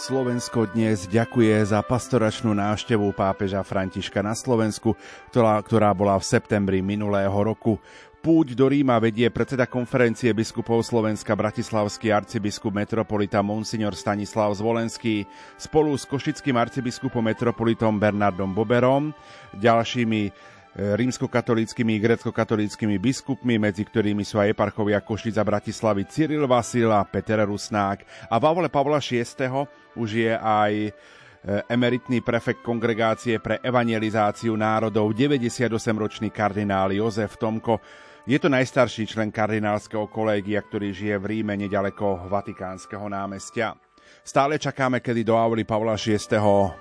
Slovensko dnes ďakuje za pastoračnú návštevu pápeža Františka na Slovensku, ktorá, ktorá bola v septembri minulého roku. Púť do Ríma vedie predseda konferencie biskupov Slovenska bratislavský arcibiskup metropolita Monsignor Stanislav Zvolenský spolu s košickým arcibiskupom metropolitom Bernardom Boberom, ďalšími rímskokatolíckými i grecko-katolíckými biskupmi, medzi ktorými sú aj eparchovia Košica Bratislavy Cyril Vasil a Peter Rusnák. A v Avole Pavla VI. už je aj e, emeritný prefekt kongregácie pre evangelizáciu národov, 98-ročný kardinál Jozef Tomko. Je to najstarší člen kardinálskeho kolégia, ktorý žije v Ríme nedaleko Vatikánskeho námestia. Stále čakáme, kedy do Auli Pavla VI.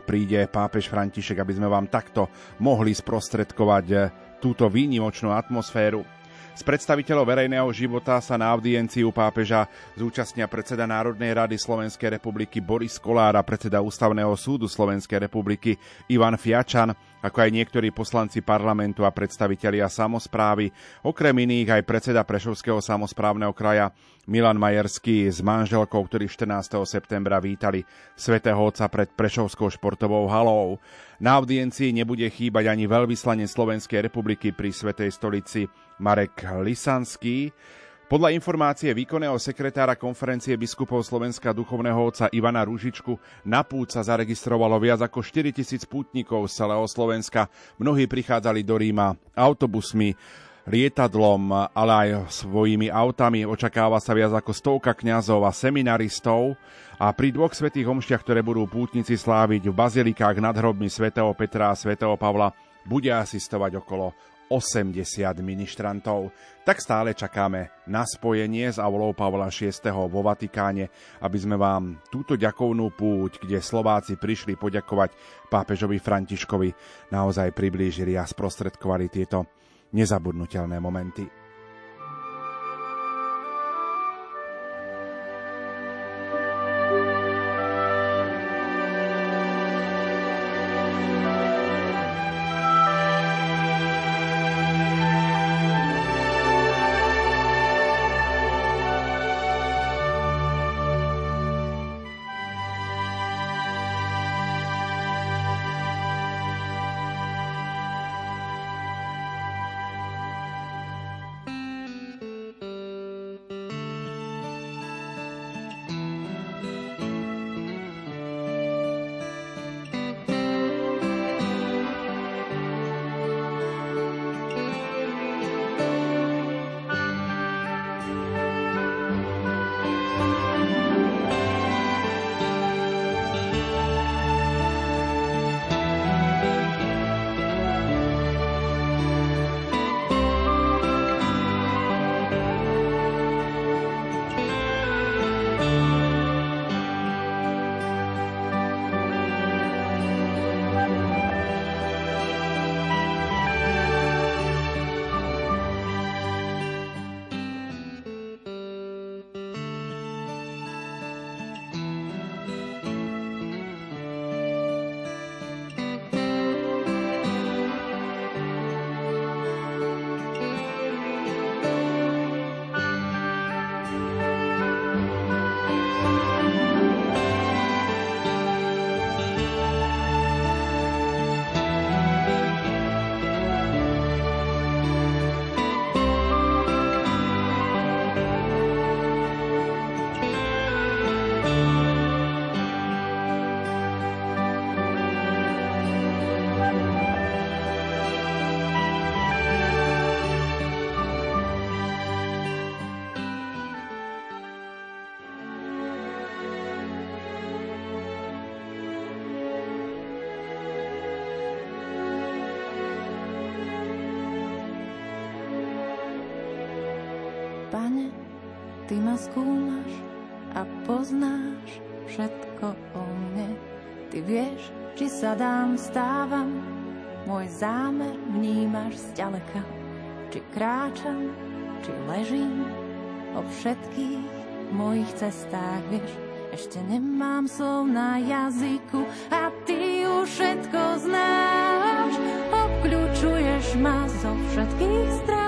príde pápež František, aby sme vám takto mohli sprostredkovať eh, túto výnimočnú atmosféru. Z predstaviteľov verejného života sa na audienciu pápeža zúčastnia predseda Národnej rady Slovenskej republiky Boris Kolár a predseda Ústavného súdu Slovenskej republiky Ivan Fiačan, ako aj niektorí poslanci parlamentu a predstavitelia samozprávy, okrem iných aj predseda Prešovského samozprávneho kraja Milan Majerský s manželkou, ktorí 14. septembra vítali svätého Otca pred Prešovskou športovou halou. Na audiencii nebude chýbať ani veľvyslanec Slovenskej republiky pri Svetej stolici Marek Lisanský. Podľa informácie výkonného sekretára konferencie biskupov Slovenska duchovného otca Ivana Ružičku na púd sa zaregistrovalo viac ako 4 tisíc pútnikov z celého Slovenska. Mnohí prichádzali do Ríma autobusmi, lietadlom, ale aj svojimi autami. Očakáva sa viac ako stovka kňazov a seminaristov a pri dvoch svetých homštiach, ktoré budú pútnici sláviť v bazilikách nad hrobmi svätého Petra a svätého Pavla, bude asistovať okolo 80 ministrantov, tak stále čakáme na spojenie s Aulou Pavla VI. vo Vatikáne, aby sme vám túto ďakovnú púť, kde Slováci prišli poďakovať pápežovi Františkovi, naozaj priblížili a sprostredkovali tieto nezabudnutelné momenty. Ty ma skúmaš a poznáš všetko o mne. Ty vieš, či sa dám, stávam, môj zámer vnímaš zďaleka. Či kráčam, či ležím, o všetkých mojich cestách vieš, ešte nemám slov na jazyku a ty už všetko znáš. Obkľúčuješ ma zo všetkých strán.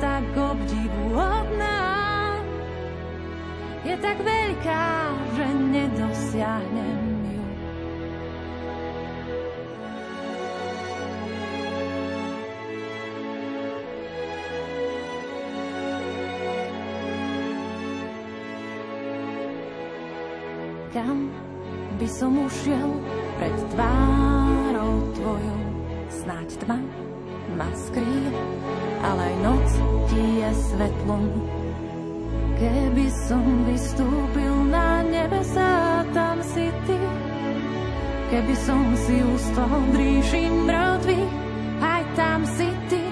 Tak obdivuhodná. Je tak veľká, že nedosiahnem ju. Kam by som ušiel pred tvárou tvojou? Snáď tma ma skrýva, ale aj noc ti je svetlom. Keby som vystúpil na nebesa, tam si ty. Keby som si ustal v ríši mŕtvych, aj tam si ty.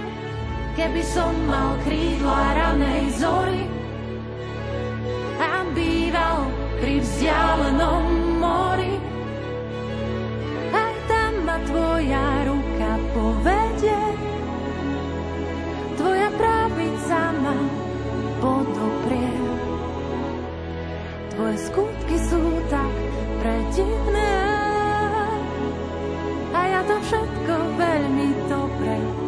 Keby som mal krídla ranej zory a býval pri vzdialenom skutky sú tak predivné. A ja to všetko veľmi dobre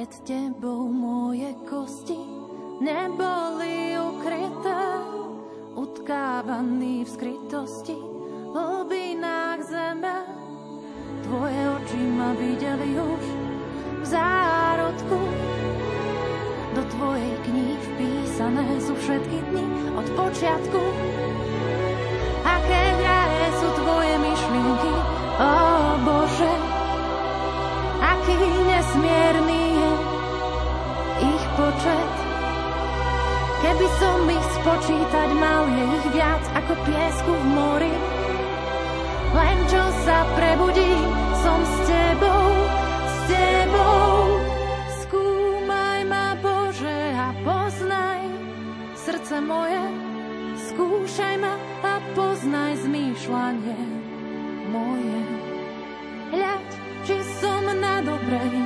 Pred tebou moje kosti neboli ukryté, utkávaný v skrytosti v hlbinách zeme. Tvoje oči ma videli už v zárodku. Do tvojej knihy vpísané sú všetky dni od počiatku. Aké drahé sú tvoje myšlienky, ó Bože, aký nesmierný Keby som ich spočítať mal, je ich viac ako piesku v mori. Len čo sa prebudí, som s tebou, s tebou. Skúmaj ma, Bože, a poznaj srdce moje. Skúšaj ma a poznaj zmýšľanie moje. Hľaď, či som na dobrej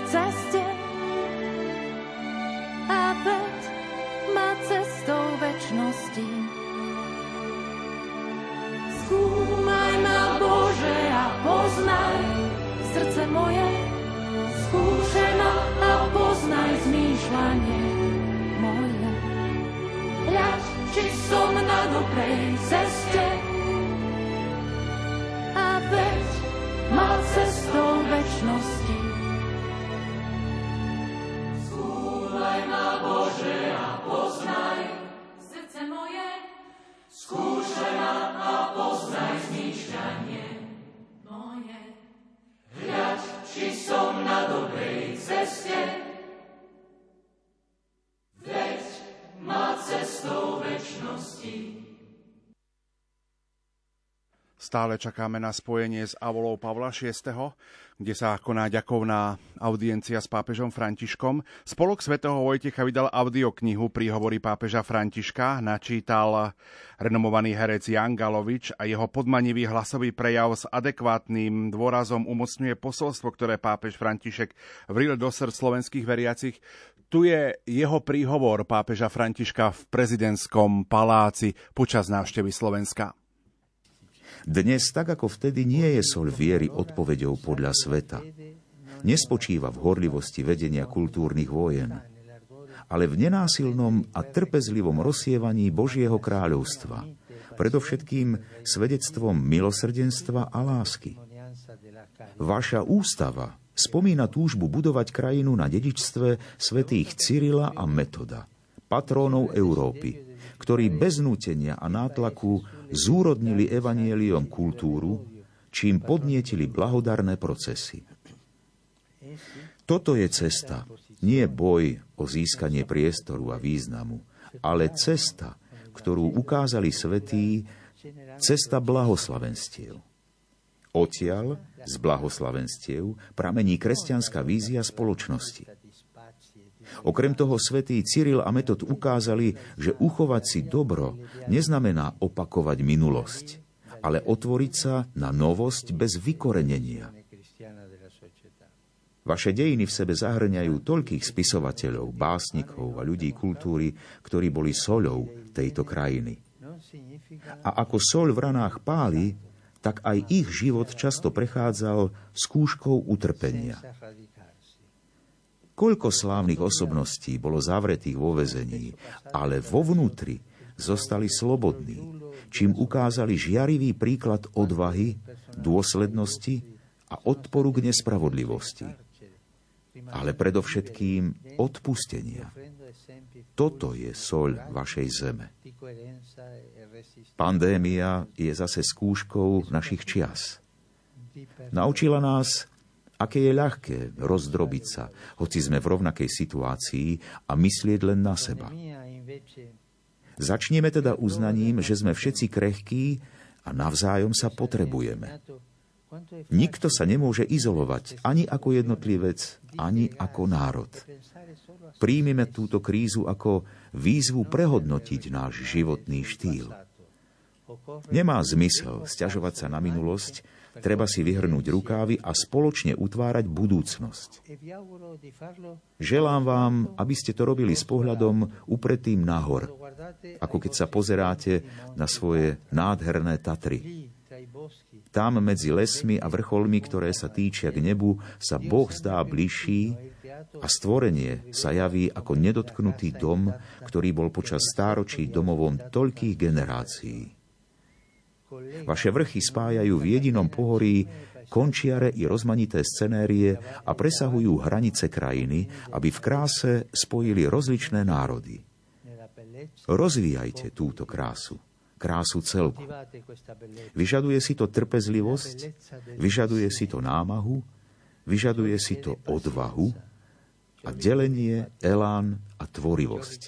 Stále čakáme na spojenie s Avolou Pavla VI, kde sa koná ďakovná audiencia s pápežom Františkom. Spolok svätého Vojtecha vydal audioknihu Príhovory pápeža Františka, načítal renomovaný herec Jan Galovič a jeho podmanivý hlasový prejav s adekvátnym dôrazom umocňuje posolstvo, ktoré pápež František vril do srdc slovenských veriacich. Tu je jeho príhovor pápeža Františka v prezidentskom paláci počas návštevy Slovenska. Dnes, tak ako vtedy, nie je sol viery odpovedou podľa sveta. Nespočíva v horlivosti vedenia kultúrnych vojen, ale v nenásilnom a trpezlivom rozsievaní Božieho kráľovstva, predovšetkým svedectvom milosrdenstva a lásky. Vaša ústava spomína túžbu budovať krajinu na dedičstve svätých Cyrila a Metoda, patrónov Európy, ktorí bez nútenia a nátlaku zúrodnili evanieliom kultúru, čím podnietili blahodarné procesy. Toto je cesta, nie boj o získanie priestoru a významu, ale cesta, ktorú ukázali svetí, cesta blahoslavenstiev. Odtiaľ, z blahoslavenstiev, pramení kresťanská vízia spoločnosti. Okrem toho svätý Cyril a Metod ukázali, že uchovať si dobro neznamená opakovať minulosť, ale otvoriť sa na novosť bez vykorenenia. Vaše dejiny v sebe zahrňajú toľkých spisovateľov, básnikov a ľudí kultúry, ktorí boli soľou tejto krajiny. A ako soľ v ranách páli, tak aj ich život často prechádzal skúškou utrpenia. Koľko slávnych osobností bolo zavretých vo vezení, ale vo vnútri zostali slobodní, čím ukázali žiarivý príklad odvahy, dôslednosti a odporu k nespravodlivosti. Ale predovšetkým odpustenia. Toto je soľ vašej zeme. Pandémia je zase skúškou našich čias. Naučila nás, aké je ľahké rozdrobiť sa, hoci sme v rovnakej situácii a myslieť len na seba. Začneme teda uznaním, že sme všetci krehkí a navzájom sa potrebujeme. Nikto sa nemôže izolovať ani ako jednotlivec, ani ako národ. Príjmime túto krízu ako výzvu prehodnotiť náš životný štýl. Nemá zmysel stiažovať sa na minulosť, treba si vyhrnúť rukávy a spoločne utvárať budúcnosť. Želám vám, aby ste to robili s pohľadom upretým nahor, ako keď sa pozeráte na svoje nádherné Tatry. Tam medzi lesmi a vrcholmi, ktoré sa týčia k nebu, sa Boh zdá bližší a stvorenie sa javí ako nedotknutý dom, ktorý bol počas stáročí domovom toľkých generácií. Vaše vrchy spájajú v jedinom pohorí končiare i rozmanité scenérie a presahujú hranice krajiny, aby v kráse spojili rozličné národy. Rozvíjajte túto krásu, krásu celku. Vyžaduje si to trpezlivosť, vyžaduje si to námahu, vyžaduje si to odvahu a delenie, elán a tvorivosť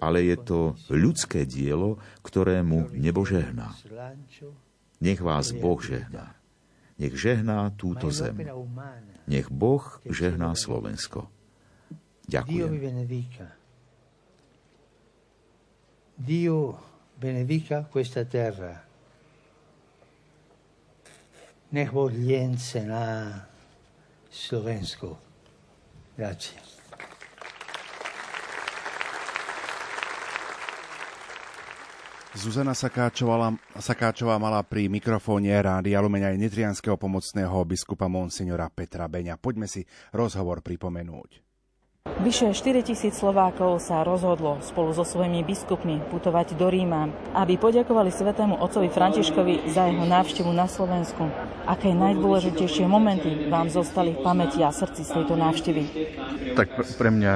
ale je to ľudské dielo, ktorému nebo žehná. Nech vás Boh žehná. Nech žehná túto zem. Nech Boh žehná Slovensko. Ďakujem. Dio benevica questa terra. Nech vogliense na Slovensko. Grazie. Zuzana Sakáčová, Sakáčová mala pri mikrofóne Rádia Lumeň aj nitrianského pomocného biskupa Monsignora Petra Beňa. Poďme si rozhovor pripomenúť. Vyše 4 tisíc Slovákov sa rozhodlo spolu so svojimi biskupmi putovať do Ríma, aby poďakovali svetému otcovi Františkovi za jeho návštevu na Slovensku. Aké najdôležitejšie momenty vám zostali v pamäti a srdci z tejto návštevy? Tak pre mňa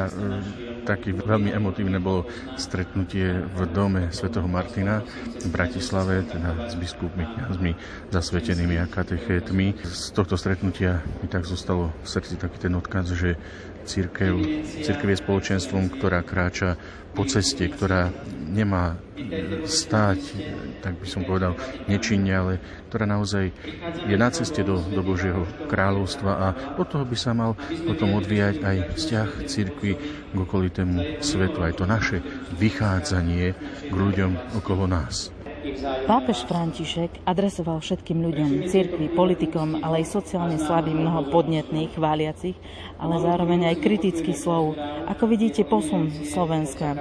taký veľmi emotívne bolo stretnutie v dome svätého Martina v Bratislave, teda s biskupmi, kniazmi, zasvetenými a katechétmi. Z tohto stretnutia mi tak zostalo v srdci taký ten odkaz, že církev, církev je spoločenstvom, ktorá kráča po ceste, ktorá nemá stáť, tak by som povedal, nečinne, ale ktorá naozaj je na ceste do, do Božieho kráľovstva a od toho by sa mal potom odvíjať aj vzťah církvy k okolitému svetu, aj to naše vychádzanie k ľuďom okolo nás. Pápež František adresoval všetkým ľuďom, cirkvi, politikom, ale aj sociálne slabým mnoho podnetných, chváliacich, ale zároveň aj kritických slov. Ako vidíte posun Slovenska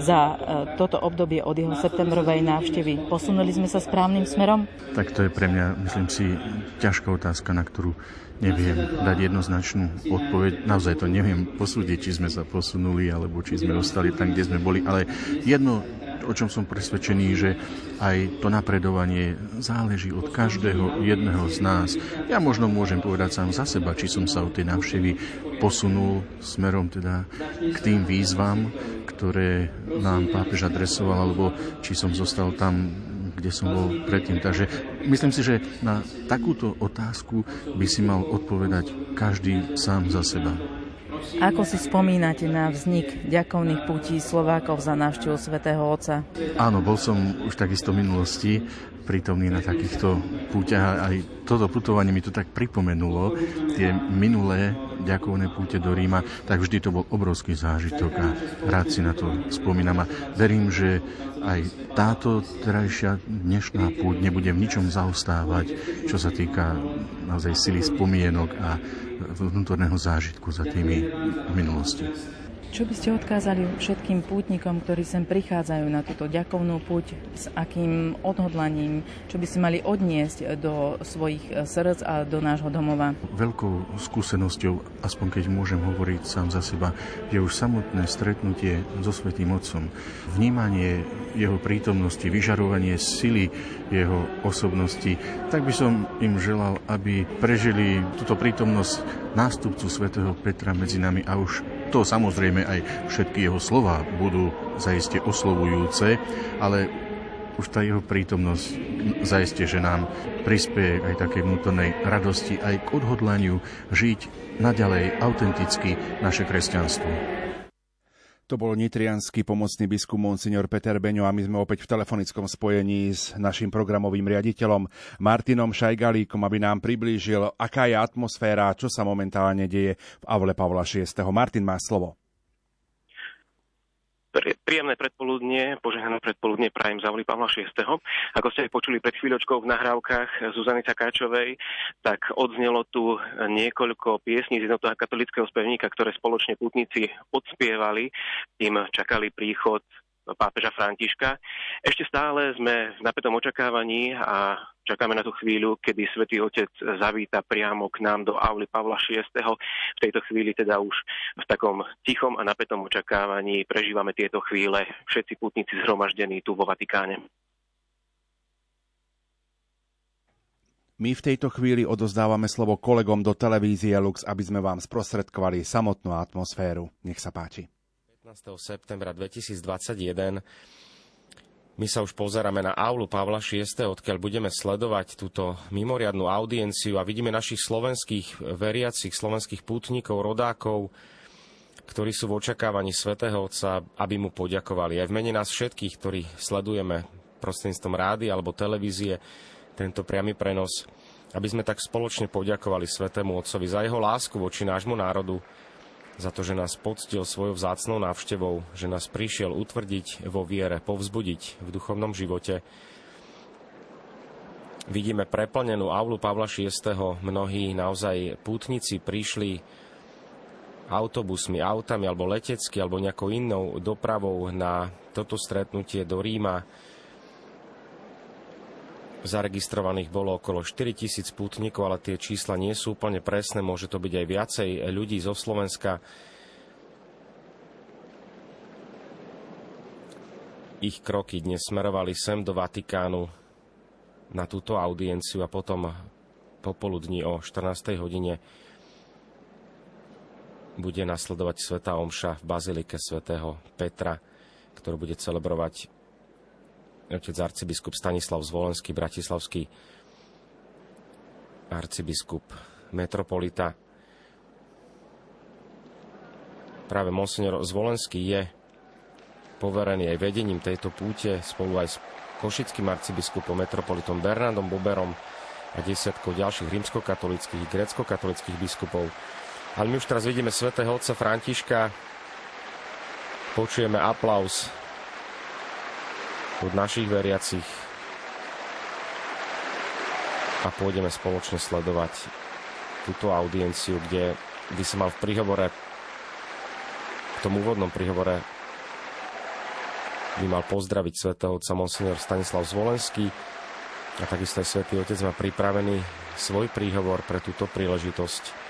za e, toto obdobie od jeho septembrovej návštevy? Posunuli sme sa správnym smerom? Tak to je pre mňa, myslím si, ťažká otázka, na ktorú neviem dať jednoznačnú odpoveď. Naozaj to neviem posúdiť, či sme sa posunuli, alebo či sme ostali tam, kde sme boli. Ale jedno o čom som presvedčený, že aj to napredovanie záleží od každého jedného z nás. Ja možno môžem povedať sám za seba, či som sa od tej návštevy posunul smerom teda k tým výzvam, ktoré nám pápež adresoval, alebo či som zostal tam kde som bol predtým. Takže myslím si, že na takúto otázku by si mal odpovedať každý sám za seba. Ako si spomínate na vznik ďakovných pútí Slovákov za návštevu svätého Otca? Áno, bol som už takisto v minulosti prítomný na takýchto púťach. Aj toto putovanie mi to tak pripomenulo, tie minulé ďakovné púte do Ríma, tak vždy to bol obrovský zážitok a rád si na to spomínam a verím, že aj táto terajšia dnešná púť nebude v ničom zaostávať, čo sa týka naozaj sily spomienok a vnútorného zážitku za tými minulosti. Čo by ste odkázali všetkým pútnikom, ktorí sem prichádzajú na túto ďakovnú púť, s akým odhodlaním, čo by si mali odniesť do svojich srdc a do nášho domova? Veľkou skúsenosťou, aspoň keď môžem hovoriť sám za seba, je už samotné stretnutie so Svetým Otcom. Vnímanie jeho prítomnosti, vyžarovanie sily jeho osobnosti, tak by som im želal, aby prežili túto prítomnosť nástupcu svätého Petra medzi nami a už to samozrejme aj všetky jeho slova budú zaiste oslovujúce, ale už tá jeho prítomnosť zaiste, že nám prispieje aj takej vnútornej radosti, aj k odhodlaniu žiť naďalej autenticky naše kresťanstvo. To bol nitrianský pomocný biskup Monsignor Peter Beňo a my sme opäť v telefonickom spojení s našim programovým riaditeľom Martinom Šajgalíkom, aby nám priblížil, aká je atmosféra, čo sa momentálne deje v Avle Pavla VI. Martin má slovo. Príjemné predpoludnie, požehnané predpoludnie prajem za Pavla VI. Ako ste aj počuli pred chvíľočkou v nahrávkach Zuzany Cakáčovej, tak odznelo tu niekoľko piesní z jednotného katolického spevníka, ktoré spoločne putníci odspievali, tým čakali príchod pápeža Františka. Ešte stále sme v napätom očakávaní a čakáme na tú chvíľu, kedy svätý Otec zavíta priamo k nám do Auli Pavla VI. V tejto chvíli teda už v takom tichom a napätom očakávaní prežívame tieto chvíle všetci putníci zhromaždení tu vo Vatikáne. My v tejto chvíli odozdávame slovo kolegom do televízie Lux, aby sme vám sprostredkovali samotnú atmosféru. Nech sa páči. 15. septembra 2021 my sa už pozeráme na aulu Pavla VI, odkiaľ budeme sledovať túto mimoriadnú audienciu a vidíme našich slovenských veriacich, slovenských pútnikov, rodákov, ktorí sú v očakávaní svätého Otca, aby mu poďakovali. Aj v mene nás všetkých, ktorí sledujeme prostredníctvom rády alebo televízie tento priamy prenos, aby sme tak spoločne poďakovali svätému Otcovi za jeho lásku voči nášmu národu, za to, že nás poctil svojou vzácnou návštevou, že nás prišiel utvrdiť vo viere, povzbudiť v duchovnom živote. Vidíme preplnenú aulu Pavla VI. Mnohí naozaj pútnici prišli autobusmi, autami alebo letecky alebo nejakou inou dopravou na toto stretnutie do Ríma Zaregistrovaných bolo okolo 4 tisíc putníkov, ale tie čísla nie sú úplne presné. Môže to byť aj viacej ľudí zo Slovenska. Ich kroky dnes smerovali sem do Vatikánu na túto audienciu a potom popoludní o 14. hodine bude nasledovať Sveta Omša v Bazilike svätého Petra, ktorú bude celebrovať otec arcibiskup Stanislav Zvolenský, bratislavský arcibiskup, metropolita. Práve monsignor Zvolenský je poverený aj vedením tejto púte spolu aj s košickým arcibiskupom, metropolitom Bernardom Boberom a desiatkou ďalších rímskokatolických, grecko-katolických biskupov. Ale my už teraz vidíme svätého otca Františka, počujeme aplaus od našich veriacich a pôjdeme spoločne sledovať túto audienciu, kde by sa mal v príhovore, v tom úvodnom príhovore by mal pozdraviť svätého otca Monsignor Stanislav Zvolenský a takisto aj svätý Otec má pripravený svoj príhovor pre túto príležitosť.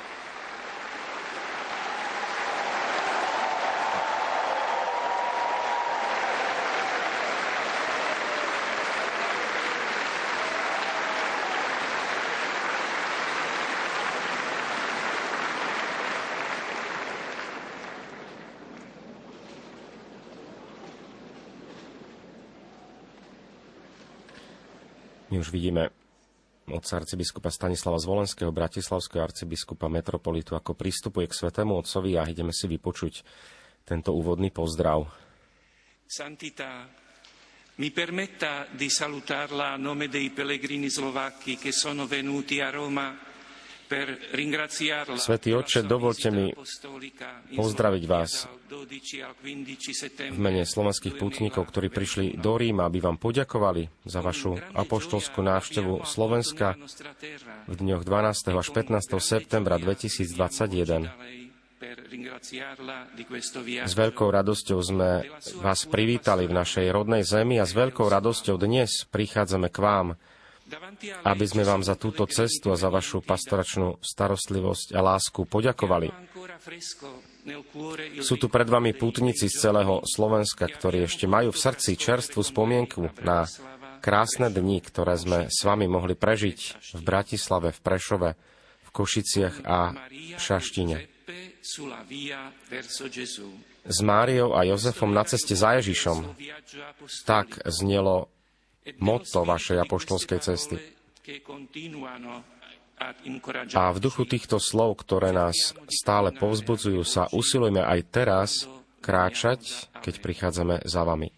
My už vidíme otca arcibiskupa Stanislava Zvolenského, bratislavského arcibiskupa metropolitu, ako pristupuje k svetému otcovi a ideme si vypočuť tento úvodný pozdrav. Santità, mi permetta di salutarla a nome dei pellegrini slovacchi che sono venuti a Roma Svetý Oče, dovolte mi pozdraviť vás v mene slovenských pútnikov, ktorí prišli do Ríma, aby vám poďakovali za vašu apoštolskú návštevu Slovenska v dňoch 12. až 15. septembra 2021. S veľkou radosťou sme vás privítali v našej rodnej zemi a s veľkou radosťou dnes prichádzame k vám, aby sme vám za túto cestu a za vašu pastoračnú starostlivosť a lásku poďakovali. Sú tu pred vami pútnici z celého Slovenska, ktorí ešte majú v srdci čerstvú spomienku na krásne dni, ktoré sme s vami mohli prežiť v Bratislave, v Prešove, v Košiciach a Šaštine. S Máriou a Jozefom na ceste za Ježišom. Tak znelo motto vašej apoštolskej cesty. A v duchu týchto slov, ktoré nás stále povzbudzujú, sa usilujeme aj teraz kráčať, keď prichádzame za vami.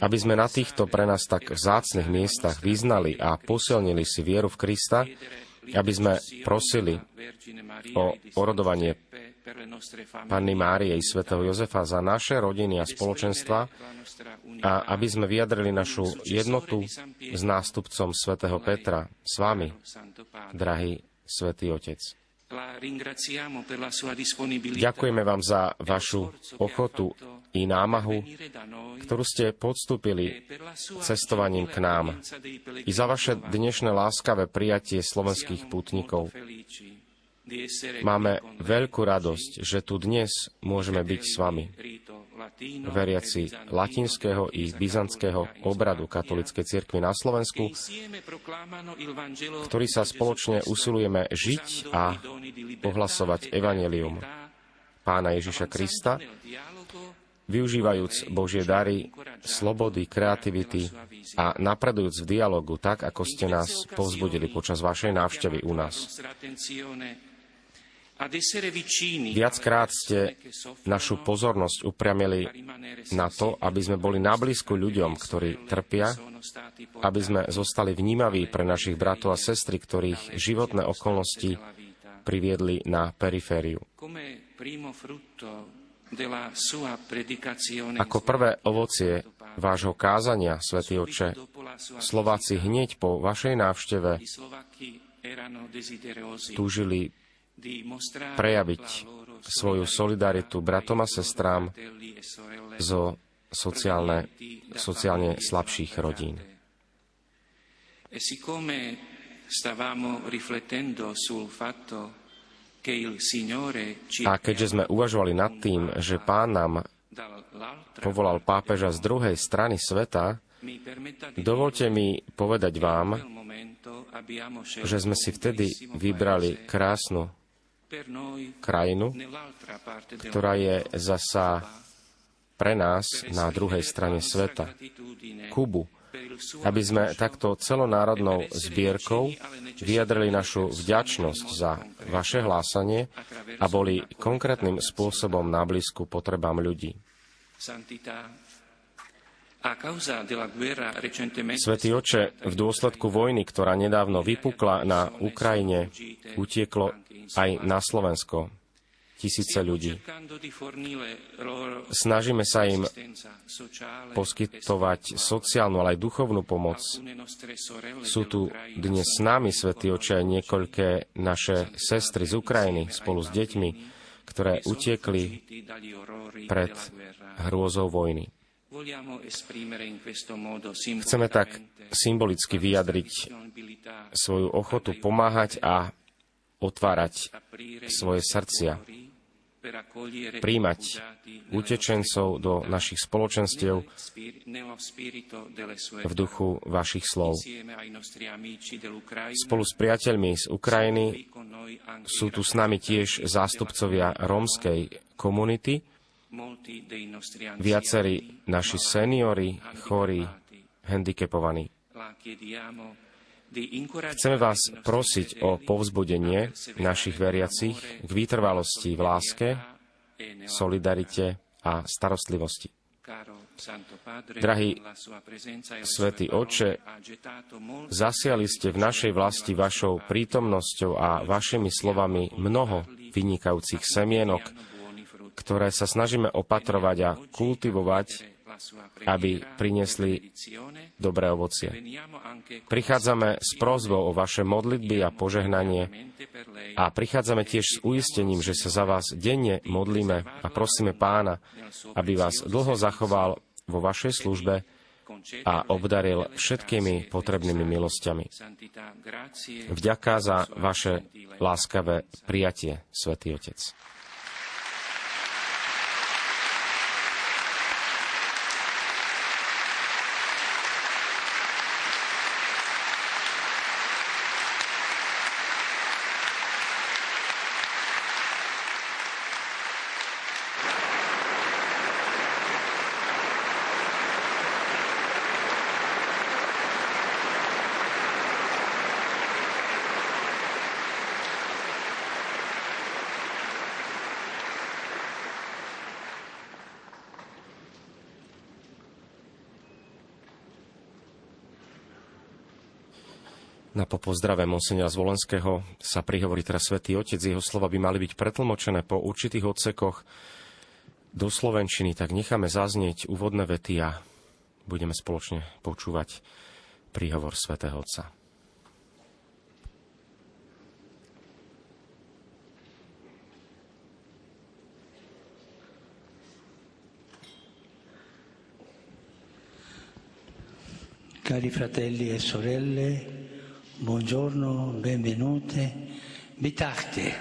Aby sme na týchto pre nás tak vzácnych miestach vyznali a posilnili si vieru v Krista, aby sme prosili o orodovanie Panny Márie i svätého Jozefa za naše rodiny a spoločenstva a aby sme vyjadrili našu jednotu s nástupcom svätého Petra, s vami, drahý svätý Otec. Ďakujeme vám za vašu ochotu i námahu, ktorú ste podstúpili cestovaním k nám, i za vaše dnešné láskavé prijatie slovenských pútnikov. Máme veľkú radosť, že tu dnes môžeme byť s vami, veriaci latinského i byzantského obradu katolíckej cirkvi na Slovensku, ktorý sa spoločne usilujeme žiť a ohlasovať evanelium pána Ježiša Krista, využívajúc Božie dary, slobody, kreativity a napredujúc v dialogu tak, ako ste nás povzbudili počas vašej návštevy u nás. Viackrát ste našu pozornosť upriamili na to, aby sme boli na blízku ľuďom, ktorí trpia, aby sme zostali vnímaví pre našich bratov a sestry, ktorých životné okolnosti priviedli na perifériu. Ako prvé ovocie vášho kázania, Svetý Oče, Slováci hneď po vašej návšteve túžili prejaviť svoju solidaritu bratom a sestrám zo sociálne, sociálne slabších rodín. A keďže sme uvažovali nad tým, že pán nám povolal pápeža z druhej strany sveta, dovolte mi povedať vám, že sme si vtedy vybrali krásnu krajinu, ktorá je zasa pre nás na druhej strane sveta, Kubu, aby sme takto celonárodnou zbierkou vyjadrili našu vďačnosť za vaše hlásanie a boli konkrétnym spôsobom na blízku potrebám ľudí. Svetý oče, v dôsledku vojny, ktorá nedávno vypukla na Ukrajine, utieklo aj na Slovensko tisíce ľudí. Snažíme sa im poskytovať sociálnu, ale aj duchovnú pomoc. Sú tu dnes s nami, Svetý aj niekoľké naše sestry z Ukrajiny spolu s deťmi, ktoré utiekli pred hrôzou vojny. Chceme tak symbolicky vyjadriť svoju ochotu pomáhať a otvárať svoje srdcia, príjmať utečencov do našich spoločenstiev v duchu vašich slov. Spolu s priateľmi z Ukrajiny sú tu s nami tiež zástupcovia rómskej komunity viacerí naši seniory, chorí, handicapovaní. Chceme vás prosiť o povzbudenie našich veriacich k vytrvalosti v láske, solidarite a starostlivosti. Drahý Svetý Oče, zasiali ste v našej vlasti vašou prítomnosťou a vašimi slovami mnoho vynikajúcich semienok, ktoré sa snažíme opatrovať a kultivovať aby priniesli dobré ovocie. Prichádzame s prozbou o vaše modlitby a požehnanie a prichádzame tiež s uistením, že sa za vás denne modlíme a prosíme pána, aby vás dlho zachoval vo vašej službe a obdaril všetkými potrebnými milosťami. Vďaka za vaše láskavé prijatie, Svetý Otec. Na popozdrave Monsignora Zvolenského sa prihovorí teraz Svetý Otec. Jeho slova by mali byť pretlmočené po určitých odsekoch do Slovenčiny, tak necháme zaznieť úvodné vety a budeme spoločne počúvať príhovor Svetého Otca. Cari fratelli e sorelle, Buongiorno, benvenute, Bitarte.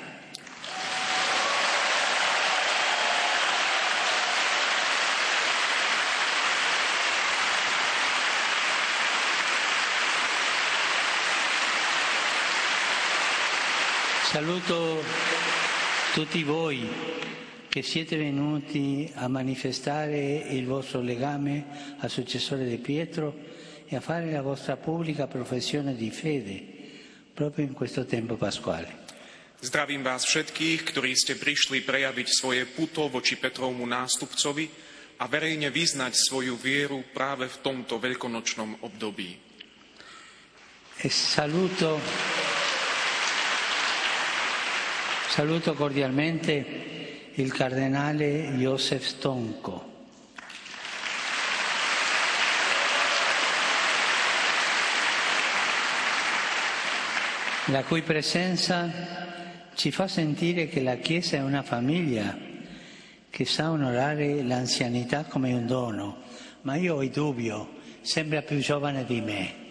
Saluto tutti voi che siete venuti a manifestare il vostro legame al successore di Pietro e a fare la vostra pubblica professione di fede proprio in questo tempo pasquale. Zdravím vás všetkých, ktorí ste prišli prejaviť svoje puto voči Petrovmu nástupcovi a verejne vyznať svoju vieru práve v tomto veľkonočnom období. E saluto, saluto cordialmente il cardinale Josef Stonko, la cui presenza ci fa sentire che la Chiesa è una famiglia che sa onorare l'anzianità come un dono, ma io ho il dubbio, sembra più giovane di me.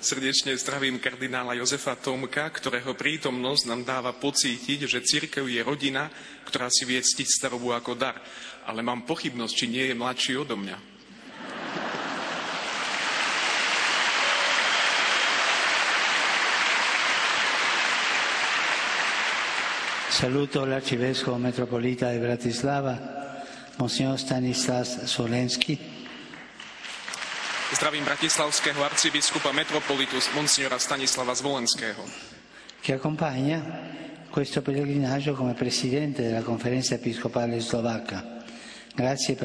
Srdečne zdravím kardinála Jozefa Tomka, ktorého prítomnosť nám dáva pocítiť, že církev je rodina, ktorá si vie ctiť starobu ako dar. Ale mám pochybnosť, či nie je mladší odo mňa. Saluto l'arcivescovo metropolita di Bratislava, monsignor Stanislas Solensky. Zdravím bratislavského arcibiskupa metropolitu monsignora Stanislava Zvolenského. Che accompagna questo pellegrinaggio come presidente della conferenza episcopale slovacca. Grazie per